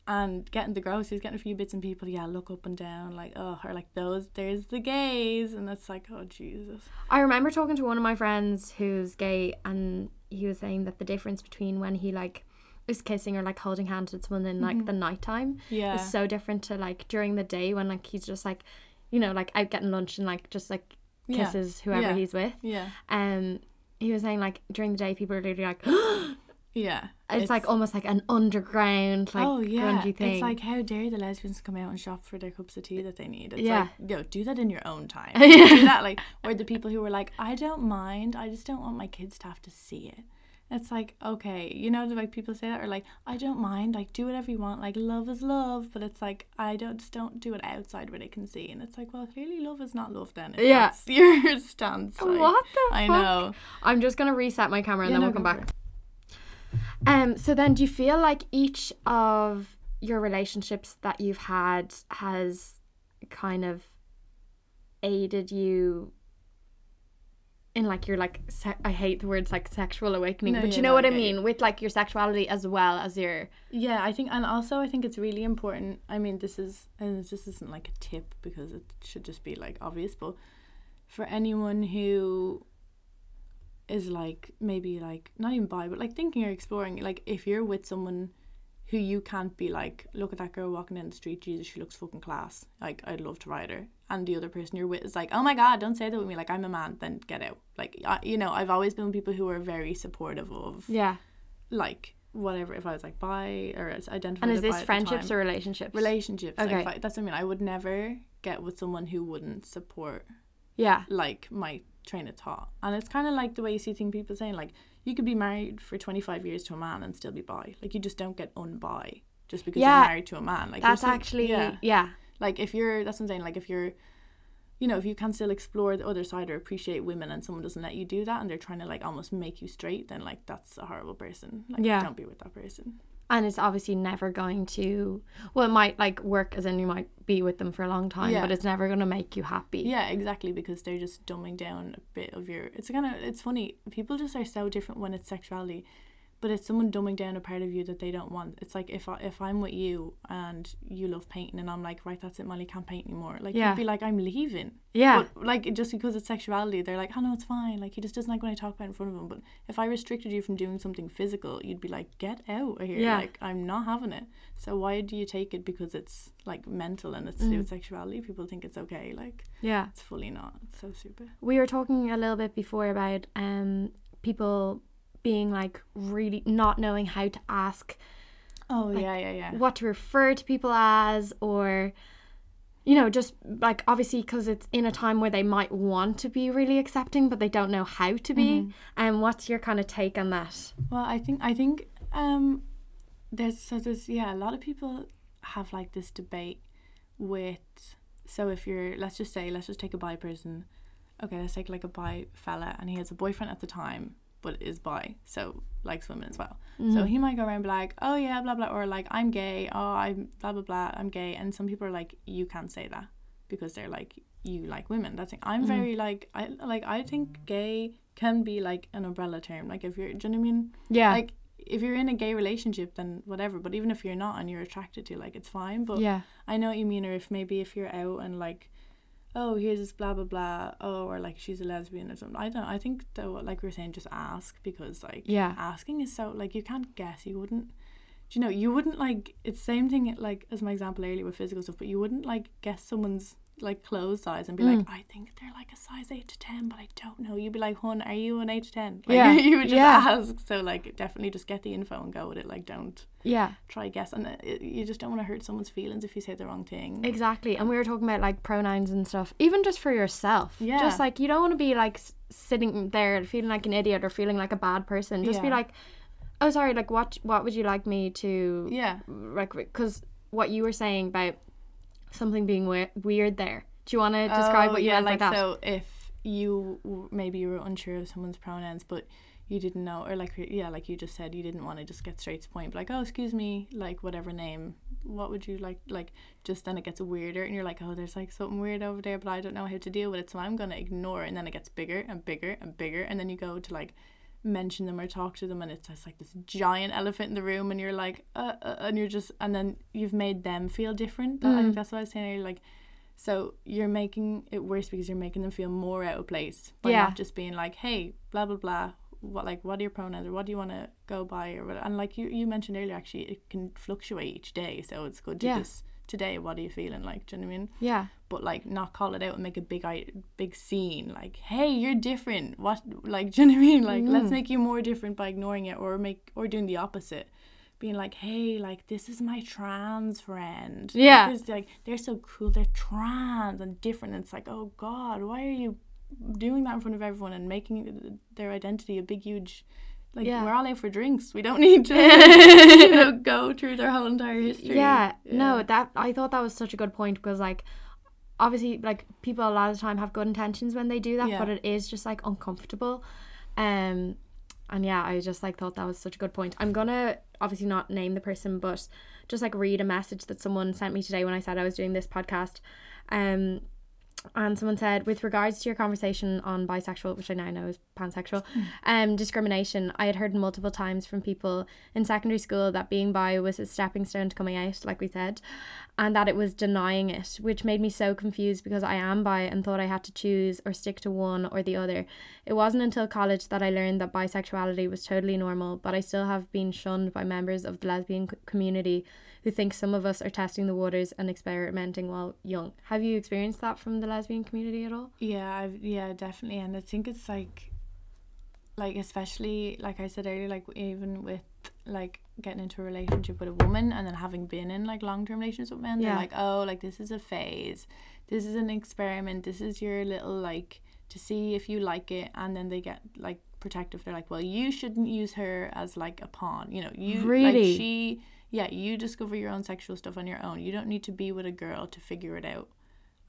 And getting the groceries, getting a few bits and people, yeah, look up and down, like, oh, or like those, there's the gays, and it's like, oh, Jesus. I remember talking to one of my friends who's gay, and he was saying that the difference between when he like is kissing or like holding hands with someone in like the nighttime Yeah. is so different to like during the day when like he's just like, you know, like out getting lunch and like just like Yeah. kisses whoever Yeah. he's with. Yeah. Um, he was saying like during the day people are literally like, Yeah. it's, like almost like an underground like oh yeah, grungy thing. it's like how dare the lesbians come out and shop for their cups of tea that they need? It's Yeah. like, yo, do that in your own time. Yeah. Do that like, or the people who were like, I don't mind, I just don't want my kids to have to see it. It's like okay, you know, the like people say that, or like, I don't mind, like do whatever you want, like love is love, but it's like I don't just don't do it outside where they can see, and it's like, well, clearly love is not love then. Yeah. your stance. Like, what the I fuck? know. I'm just gonna reset my camera and Yeah, then no, we'll come back. Um. So then, do you feel like each of your relationships that you've had has kind of aided you in like your like se- I hate the words like sexual awakening, No, but you know no, what I I get you. mean with like your sexuality as well as your Yeah, I think, and also I think it's really important. I mean, this is, and this isn't like a tip because it should just be like obvious, but for anyone who is like maybe like not even bi, but like thinking or exploring, like if you're with someone who you can't be like, look at that girl walking down the street, Jesus, she looks fucking class. Like I'd love to ride her. And the other person you're with is like, oh my god, don't say that with me. Like I'm a man, then get out. Like I, you know, I've always been with people who are very supportive of yeah. like whatever if I was like bi or as identified And is this friendships or relationships? relationships Okay. like I, that's what I mean I would never get with someone who wouldn't support yeah. like my train of thought and it's kind of like the way you see things people saying like you could be married for 25 years to a man and still be bi like you just don't get unbi just because Yeah. you're married to a man like That's still- actually yeah yeah. like if you're that's what I'm saying like if you're you know if you can still explore the other side or appreciate women and someone doesn't let you do that and they're trying to like almost make you straight then like that's a horrible person like Yeah. don't be with that person and it's obviously never going to well it might like work as in you might be with them for a long time Yeah. but it's never going to make you happy Yeah, exactly, because they're just dumbing down a bit of your. It's kind of it's funny. People just are so different when it's sexuality, but it's someone dumbing down a part of you that they don't want. It's like if I, if I'm with you and you love painting and I'm like, right, that's it, Molly can't paint anymore. Like Yeah. you'd be like, I'm leaving. yeah But like just because it's sexuality, they're like, oh no, it's fine. Like he just doesn't like when I talk about it in front of him. But if I restricted you from doing something physical, you'd be like, get out of here. Yeah. Like I'm not having it. So why do you take it because it's like mental and it's to do with sexuality? People think it's okay. Like yeah it's fully not. It's so stupid. we were talking a little bit before about um people being like really not knowing how to ask Oh yeah, yeah, yeah. what to refer to people as or you know just like obviously because it's in a time where they might want to be really accepting but they don't know how to be. And what's your kind of take on that? Well, I think I think um, there's so there's yeah a lot of people have like this debate with so if you're let's just say let's just take a bi person, okay, let's take like a bi fella and he has a boyfriend at the time but is bi so likes women as well. So mm-hmm. he might go around be like, oh yeah, blah blah, or like I'm gay, oh I'm blah blah blah, I'm gay, and some people are like, you can't say that because they're like you like women. That's it. I'm mm-hmm. very like I like I think gay can be like an umbrella term. Like if you're, do you know what I mean? yeah Like if you're in a gay relationship, then whatever. But even if you're not and you're attracted to, like, it's fine. But yeah I know what you mean. Or if maybe if you're out and like, oh, here's this blah blah blah. Oh, or like she's a lesbian or something. I don't. I think though, like we were saying, just ask because like Yeah. asking is so like you can't guess. You wouldn't. Do you know? You wouldn't like. It's same thing like as my example earlier with physical stuff. But you wouldn't like guess someone's like clothes size and be Mm. like, I think they're like a size eight to ten, but I don't know. You'd be like, Hun, are you an eight to ten? Like, Yeah, you would just yeah. ask. So like, definitely just get the info and go with it. Like, don't Yeah. try guess, and uh, it, it- you just don't want to hurt someone's feelings if you say the wrong thing. Exactly. And we were talking about like pronouns and stuff, even just for yourself. Yeah. Just like you don't want to be like sitting there feeling like an idiot or feeling like a bad person. Just be like, oh, sorry, like what what would you like me to yeah, like because what you were saying about something being we- weird there. Do you want to describe Oh, what you yeah, meant by like that? so if you maybe you were unsure of someone's pronouns, but you didn't know, or like yeah, like you just said, you didn't want to just get straight to point, like oh excuse me, like whatever name, what would you like? Like just then it gets weirder, and you're like oh there's like something weird over there, but I don't know how to deal with it, so I'm gonna ignore, it. and then it gets bigger and bigger and bigger, and then you go to like mention them or talk to them and it's just like this giant elephant in the room and you're like uh, uh, and you're just and then you've made them feel different I think that's what I was saying earlier like so you're making it worse because you're making them feel more out of place by Yeah. not just being like hey blah blah blah what like what are your pronouns or what do you want to go by or what and like you you mentioned earlier actually it can fluctuate each day so it's good to Yeah. just today what are you feeling like do you know what I mean yeah. but like not call it out and make a big big scene like hey you're different what like do you know what I mean like Mm. let's make you more different by ignoring it or make or doing the opposite being like hey like this is my trans friend Yeah. because like they're so cool they're trans and different and it's like oh god why are you doing that in front of everyone and making their identity a big huge like Yeah. we're all out for drinks we don't need to you know go through their whole entire history Yeah, no, that I thought that was such a good point because like obviously like people a lot of the time have good intentions when they do that, Yeah. but it is just like uncomfortable. Um and yeah, I just like thought that was such a good point. I'm gonna obviously not name the person, but just like read a message that someone sent me today when I said I was doing this podcast. Um and someone said, with regards to your conversation on bisexual, which I now know is pansexual, um, discrimination, I had heard multiple times from people in secondary school that being bi was a stepping stone to coming out, like we said, and that it was denying it, which made me so confused because I am bi and thought I had to choose or stick to one or the other. It wasn't until college that I learned that bisexuality was totally normal, but I still have been shunned by members of the lesbian community who think some of us are testing the waters and experimenting while young. Have you experienced that from the lesbian community at all? Yeah, I've yeah, definitely. And I think it's like like especially like I said earlier, like even with like getting into a relationship with a woman and then having been in like long term relationships with men, Yeah. they're like, Oh, like this is a phase. This is an experiment, this is your little like to see if you like it and then they get like protective. They're like, Well, you shouldn't use her as like a pawn. You know, you Really? like she yeah, you discover your own sexual stuff on your own. You don't need to be with a girl to figure it out.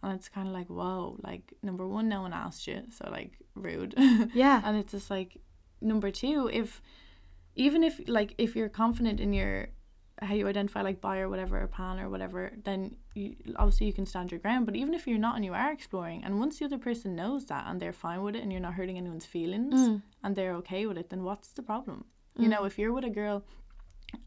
And it's kind of like, whoa, like, number one, no one asked you. So, like, rude. Yeah. and it's just like, number two, if, even if, like, if you're confident in your, how you identify, like, bi or whatever, or pan or whatever, then you, obviously you can stand your ground. But even if you're not and you are exploring, and once the other person knows that and they're fine with it and you're not hurting anyone's feelings Mm. and they're okay with it, then what's the problem? You know, if you're with a girl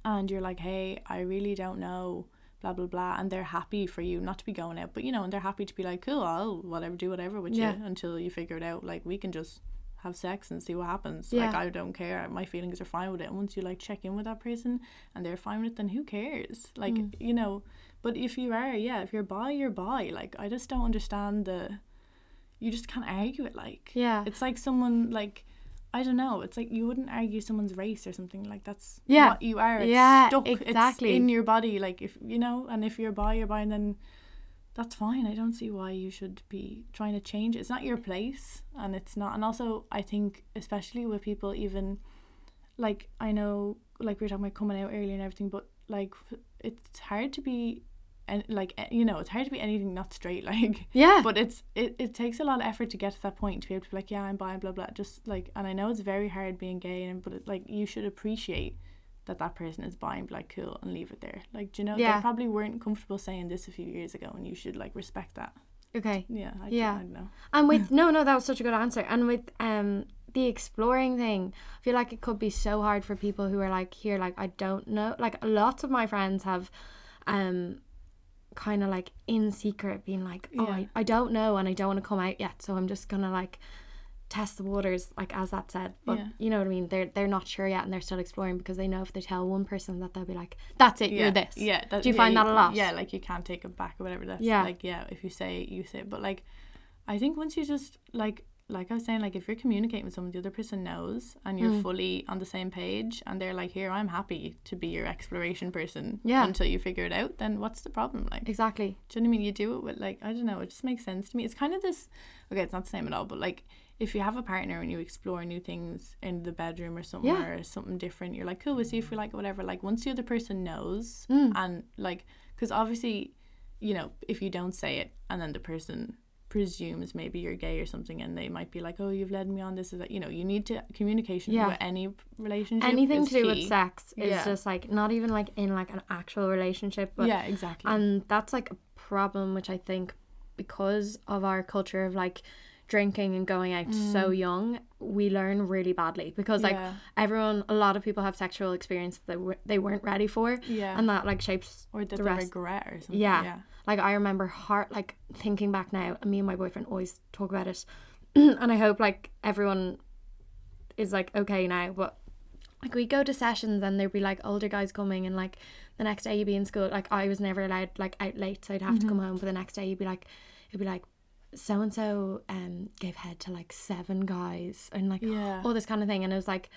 and you're like, hey, I really don't know, blah, blah, blah, and they're happy for you not to be going out, but you know, and they're happy to be like, cool, I'll whatever, do whatever with Yeah. you until you figure it out. Like, we can just have sex and see what happens. Yeah. Like, I don't care. My feelings are fine with it. And once you like check in with that person and they're fine with it, then who cares? Like, Mm. you know, but if you are, yeah, if you're bi, you're bi. Like, I just don't understand the, you just can't argue it. Like, Yeah. it's like someone like I don't know. It's like you wouldn't argue someone's race or something like that's Yeah. what you are. It's Yeah, stuck. exactly. It's in your body. Like if you know, and if you're bi, you're bi, and then that's fine. I don't see why you should be trying to change. It's not your place, and it's not. And also, I think especially with people, even like I know, like we were talking about coming out earlier and everything, but like it's hard to be. And like you know, it's hard to be anything not straight. Like, Yeah. but it's it, it takes a lot of effort to get to that point to be able to be like yeah i'm bi blah blah just like and i know it's very hard being gay and but it, like you should appreciate that that person is bi and be like cool and leave it there like do you know Yeah. they probably weren't comfortable saying this a few years ago and you should like respect that okay. yeah I, Yeah. I know And with no, no, that was such a good answer. And with um the exploring thing, I feel like it could be so hard for people who are like here, like I don't know. Like lots of my friends have, um, kind of like in secret being like, oh, Yeah. I, I don't know, and I don't want to come out yet, so I'm just gonna like test the waters, like as that said. But Yeah. you know what I mean? They're they're not sure yet and they're still exploring because they know if they tell one person that they'll be like, That's it, yeah, you're this. Yeah. That, Do you find that a lot? Yeah, like you can't take it back or whatever. That's Yeah. like yeah, if you say it, you say it. But like, I think once you just like like I was saying, like if you're communicating with someone, the other person knows, and you're Mm. fully on the same page, and they're like, "Here, I'm happy to be your exploration person." Yeah. Until you figure it out, then what's the problem? Like, Exactly. do you know what I mean? You do it with like I don't know. It just makes sense to me. It's kind of this. Okay, it's not the same at all, but like if you have a partner and you explore new things in the bedroom or somewhere Yeah. or something different, you're like, cool. We'll see if we like it, whatever. Like once the other person knows, Mm. and like, because obviously, you know, if you don't say it, and then the person presumes maybe you're gay or something and they might be like oh you've led me on this is that you know you need to communication Yeah. with any relationship Anything to do with sex is Yeah. just like not even like in like an actual relationship, but yeah exactly and that's like a problem which i think because of our culture of like drinking and going out so young we learn really badly because like Mm. Yeah. everyone a lot of people have sexual experience that w- they weren't ready for yeah and that like shapes or that the rest regret or something Yeah. yeah like i remember heart like thinking back now and me and my boyfriend always talk about it and i hope like everyone is like okay now but like we go to sessions and there'd be like older guys coming and like the next day you'd be in school like I was never allowed like out late so I'd have to come home but the next day you'd be like it'd be like so and so um gave head to like seven guys and like Yeah. all this kind of thing and it was like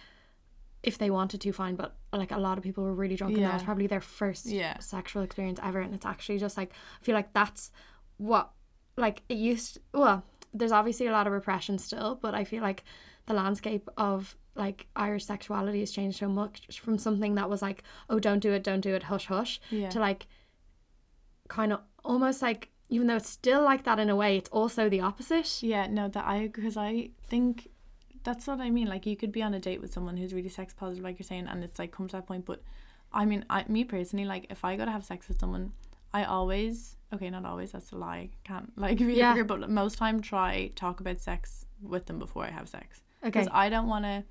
if they wanted to fine but like a lot of people were really drunk and that was probably their first Yeah. sexual experience ever and it's actually just like I feel like that's what like it used well there's obviously a lot of repression still but I feel like the landscape of like Irish sexuality has changed so much from something that was like oh don't do it don't do it hush hush Yeah. to like kind of almost like even though it's still like that in a way it's also the opposite Yeah, no, that I because I think that's what I mean. Like you could be on a date with someone who's really sex positive, like you're saying, and it's like come to that point. But I mean, I me personally, like if I go to have sex with someone, I always okay, not always. That's a lie. Can't like be Yeah. yeah. but most time try talk about sex with them before I have sex. okay Because I don't want to.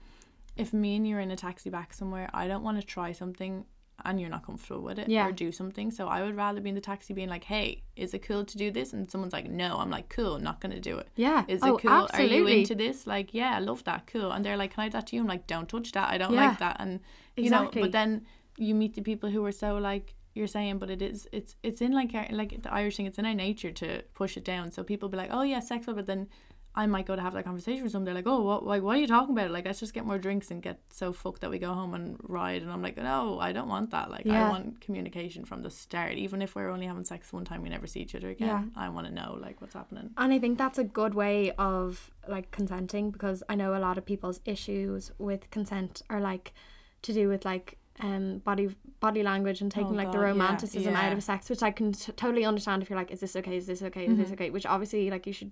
If me and you're in a taxi back somewhere, I don't want to try something and you're not comfortable with it Yeah. or do something. So I would rather be in the taxi being like, "Hey, is it cool to do this?" And someone's like, "No." I'm like, "Cool, not gonna do it." yeah Is it oh, cool? Are you absolutely. into this? Like, yeah, I love that. Cool. And they're like, Can I do that to you? I'm like, Don't touch that. I don't Yeah. like that. And you Exactly. know, but then you meet the people who are so like you're saying, but it is it's it's in like our, like the Irish thing, it's in our nature to push it down. So people be like, Oh yeah, sexual, but then I might go to have that conversation with someone. They're like, "Oh, what? Like, why are you talking about? Like, let's just get more drinks and get so fucked that we go home and ride." And I'm like, "No, I don't want that. Like, Yeah. I want communication from the start. Even if we're only having sex one time, we never see each other again. Yeah. I want to know like what's happening." And I think that's a good way of like consenting because I know a lot of people's issues with consent are like to do with like um body body language and taking Oh, like the God, yeah, romanticism out of sex, which I can t- totally understand if you're like, is this okay? Is this okay? Is this Mm-hmm. okay? Which obviously like you should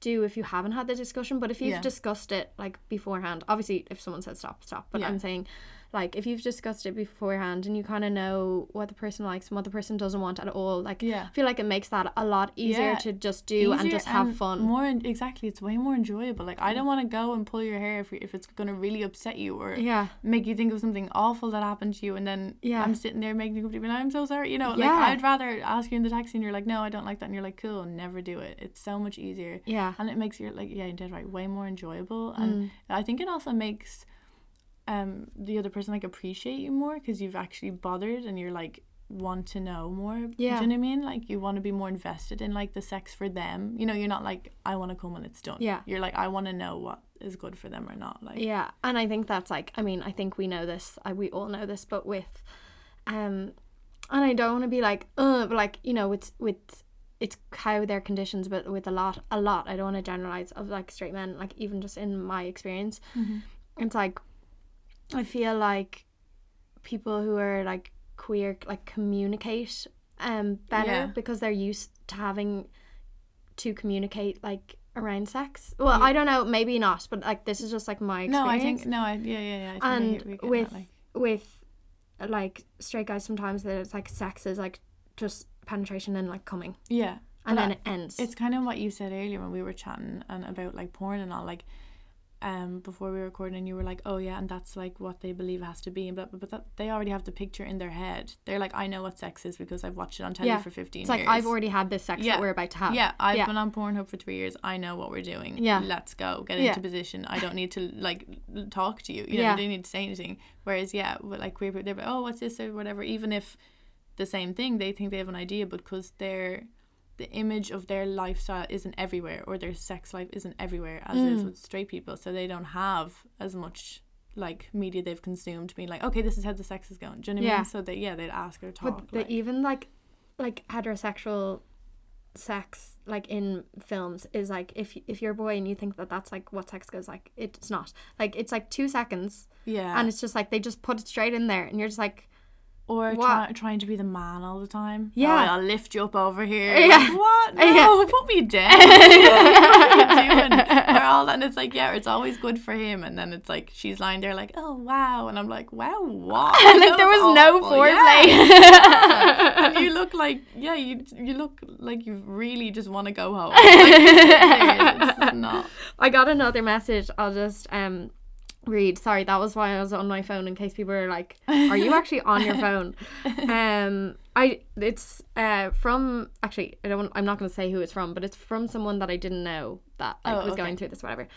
do if you haven't had the discussion. But if you've Yeah. discussed it like beforehand, obviously if someone says stop, stop. But Yeah. I'm saying like if you've discussed it beforehand and you kind of know what the person likes and what the person doesn't want at all, like Yeah. I feel like it makes that a lot easier Yeah. to just do and just have and fun. More exactly, it's way more enjoyable. Like I don't want to go and pull your hair if, if it's gonna really upset you or yeah. make you think of something awful that happened to you, and then Yeah. I'm sitting there making you complain. I'm so sorry. You know, like I'd rather ask you in the taxi, and you're like, no, I don't like that, and you're like, cool, never do it. It's so much easier. Yeah. and it makes your like yeah you did right way more enjoyable and Mm. i think it also makes um the other person like appreciate you more because you've actually bothered and you're like want to know more Yeah. do you know what i mean like you want to be more invested in like the sex for them you know you're not like i want to come when it's done Yeah. you're like i want to know what is good for them or not like Yeah, and I think that's like I mean I think we know this I, we all know this but with um and I don't want to be like uh but like you know with with it's how their conditions but with a lot a lot I don't want to generalize of like straight men like even just in my experience Mhm. it's like I feel like people who are like queer like communicate um better Yeah. because they're used to having to communicate like around sex. Well I don't know maybe not but like this is just like my experience no i think no i yeah yeah yeah I think and get that, with like, with like straight guys sometimes that it's like sex is like just penetration and like coming. Yeah. And then it ends. It's kind of what you said earlier when we were chatting and about like porn and all. Like, um before we were recording and you were like, oh yeah, and that's like what they believe has to be, and but but that, they already have the picture in their head. They're like, I know what sex is because I've watched it on telly Yeah. for fifteen. It's like years. I've already had this sex Yeah. that we're about to have. Yeah, I've yeah. been on Pornhub for three years. I know what we're doing. Yeah. let's go. Get into position. I don't need to like talk to you. You know, Yeah. you don't need to say anything. Whereas, yeah, like queer people, they're like, oh, what's this or whatever. Even if the same thing, they think they have an idea, but because their the image of their lifestyle isn't everywhere, or their sex life isn't everywhere, as Mm. is with straight people, so they don't have as much like media they've consumed being like okay this is how the sex is going do you know what I Yeah. mean so that yeah they'd ask or talk But like- even like like heterosexual sex like in films is like if if you're a boy and you think that that's like what sex goes like it's not like it's like two seconds yeah and it's just like they just put it straight in there and you're just like Or try, trying to be the man all the time. Yeah. Oh, I'll lift you up over here. Yeah. Like, what? No, Yeah. put me down. what are you doing? Or all that. And it's like, yeah, it's always good for him. And then it's like, she's lying there like, oh, wow. And I'm like, wow, what? like there was no foreplay Yeah. and you look like, yeah, you you look like you really just want to go home. Like, it's not. I got another message. I'll just um read. Sorry, that was why I was on my phone in case people were like, "Are you actually on your phone?" Um, I it's uh from actually I don't I'm not going to say who it's from, but it's from someone that I didn't know that like Oh, was okay. going through this whatever.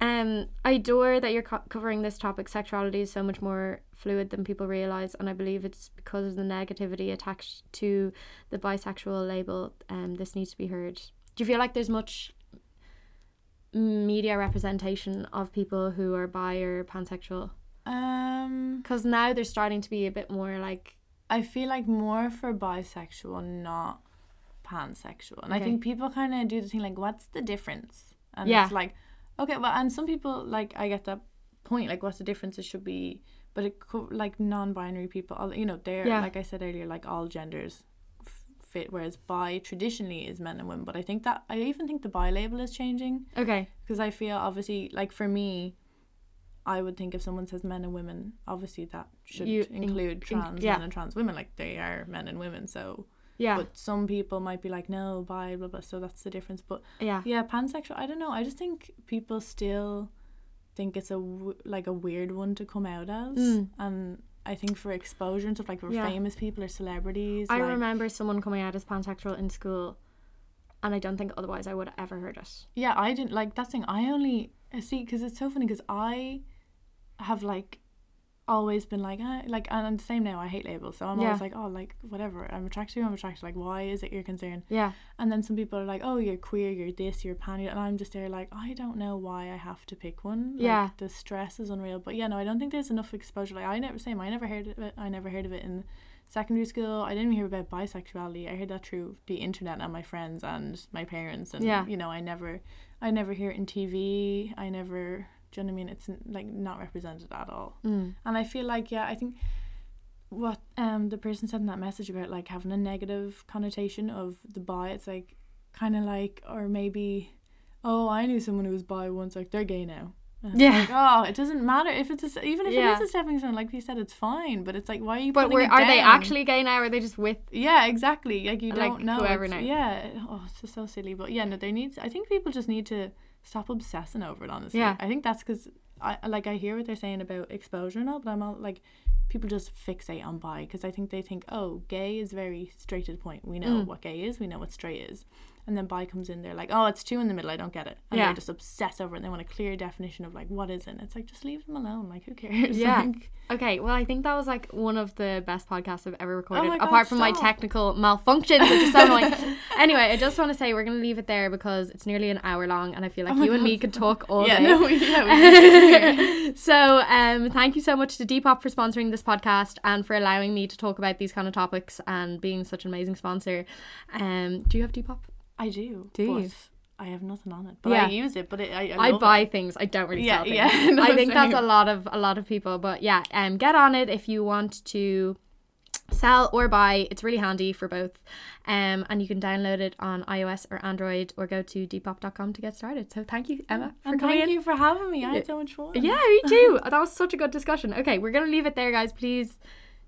Um, I adore that you're co- covering this topic. Sexuality is so much more fluid than people realize, and I believe it's because of the negativity attached to the bisexual label. Um, this needs to be heard. Do you feel like there's much media representation of people who are bi or pansexual? Um, Because now they're starting to be a bit more like, I feel like more for bisexual, not pansexual. And I think people kind of do the thing like, what's the difference? And Yeah. it's like, okay, well, and some people, like, I get that point, like, what's the difference? It should be, but it could, like, non binary people, all, you know, they're, Yeah. like I said earlier, like, all genders fit, whereas bi traditionally is men and women. But I think that, I even think the bi label is changing okay, because I feel obviously, like, for me, I would think if someone says men and women, obviously that should You include in- trans yeah. men and trans women. Like they are men and women. So, yeah, but some people might be like, no, bi, blah blah. So that's the difference. But yeah, yeah, pansexual. I don't know. I just think people still think it's a like a weird one to come out as, Mm. and I think for exposure and stuff like for Yeah. famous people or celebrities. I like, remember someone coming out as pansexual in school, and I don't think otherwise I would have ever heard it. Yeah, I didn't like that thing. I only see because it's so funny because I have like always been like ah, like and I'm the same now. I hate labels, so I'm Yeah. always like oh like whatever. I'm attracted to. you, I'm attracted. Like why is it your concern? Yeah, And then some people are like oh you're queer, you're this, you're pan, and I'm just there like I don't know why I have to pick one. Like, Yeah. the stress is unreal. But yeah, no, I don't think there's enough exposure. Like I never same. I never heard of it. I never heard of it in secondary school. I didn't hear about bisexuality. I heard that through the internet and my friends and my parents. And Yeah. you know, I never, I never hear it in TV. I never. Do you know what I mean? It's like not represented at all. mm. And I feel like yeah, I think what um the person said in that message about like having a negative connotation of the bi, it's like kind of like or maybe oh I knew someone who was bi once like they're gay now. Yeah. Like, oh, it doesn't matter if it's a, even if Yeah. it is a stepping stone. Like you said, it's fine. But it's like why are you? but were, are they actually gay now? Or are they just with? Yeah, exactly. Like you Like, don't know. whoever It's-. Yeah. Oh, it's just so silly. But yeah, no, there needs. I think people just need to stop obsessing over it. Honestly, Yeah. I think that's because I like I hear what they're saying about exposure and all, but I'm all like, people just fixate on bi because I think they think oh, gay is very straight to the point. We know Mm. what gay is. We know what straight is. And then bi comes in, they're like, oh, it's two in the middle. I don't get it. And Yeah. they're just obsessed over it. And they want a clear definition of like what is it. And it's like just leave them alone. Like who cares? Yeah. Like, Okay, well, I think that was like one of the best podcasts I've ever recorded, Oh God, apart from my technical malfunctions, which is so annoying. anyway, I just want to say we're going to leave it there because it's nearly an hour long, and I feel like Oh you and me could talk all yeah. day. No. Yeah. we- so, um, thank you so much to Depop for sponsoring this podcast and for allowing me to talk about these kind of topics and being such an amazing sponsor. Um, do you have Depop? I do. Do you? I have nothing on it. But Yeah. I use it. But it, I, I, I buy It. things. I don't really Yeah, sell things. yeah, no, I think that's a lot of a lot of people. But yeah, um, get on it if you want to sell or buy. It's really handy for both. Um, and you can download it on iOS or Android or go to depop.com to get started. So thank you, Emma, for And coming thank in. you for having me. I had so much fun. Yeah, me too. that was such a good discussion. Okay, we're gonna leave it there, guys. Please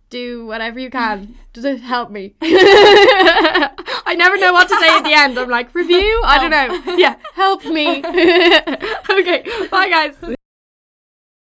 do whatever you can to help me. I never know what to say at the end. I'm like, review? I don't know. Yeah, help me. okay, bye. Guys.